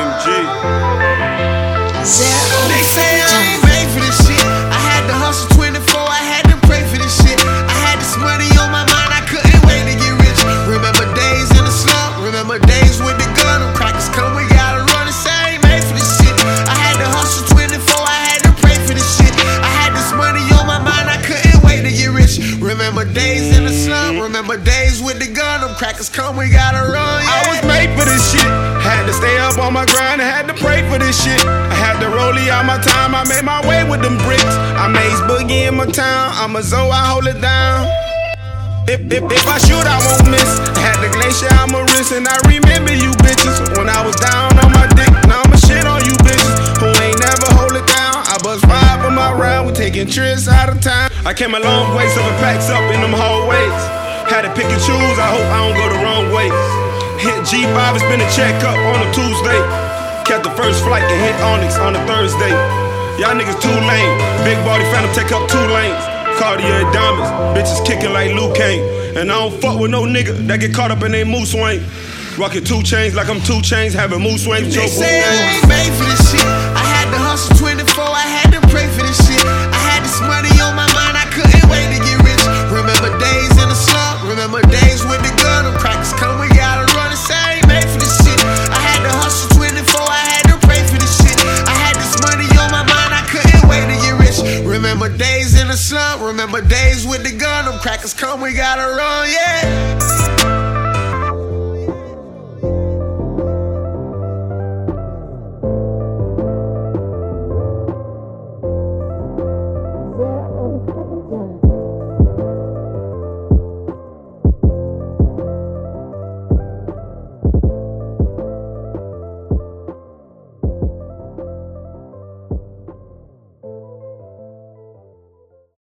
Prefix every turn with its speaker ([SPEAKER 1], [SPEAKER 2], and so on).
[SPEAKER 1] OMG.
[SPEAKER 2] They say I ain't
[SPEAKER 3] made for this shit. I had to hustle 24, I had to pray for this shit. I had this money on my mind, I couldn't wait to get rich. Remember days in the slump, remember days with the gun. Them crackers come, we gotta run and say I ain't made for this shit. I had to hustle 24, I had to pray for this shit. I had this money on my mind, I couldn't wait to get rich. Remember days gun. Them crackers come, we gotta run. Yeah. I was
[SPEAKER 1] made for this shit. Had to stay up on my grind. I had to pray for this shit. I had to roll out my time. I made my way with them bricks. I made boogie in my town. I'm a Zoe, I hold it down. If, if, if I shoot, I won't miss. I had the glacier on my wrist, and I remember you bitches when I was down on my dick. Now I'ma shit on you bitches who ain't never hold it down. I bust five on my round, we taking trips out of town. I came a long way, serving packs up in them hallways. Had to pick and choose, I hope I don't go the wrong way. Hit G5, it's been a checkup on a Tuesday. Kept the first flight and hit Onyx on a Thursday. Y'all niggas too lame. Big body phantom take up two lanes. Cartier diamonds, bitches kicking like Liu Kang. And I don't fuck with no nigga that get caught up in they moose swing. Rocking two chains like I'm 2 Chainz, having moose swings. They say I ain't
[SPEAKER 3] made Remember days in the slump, remember days with the gun. Them crackers come, we gotta run, yeah.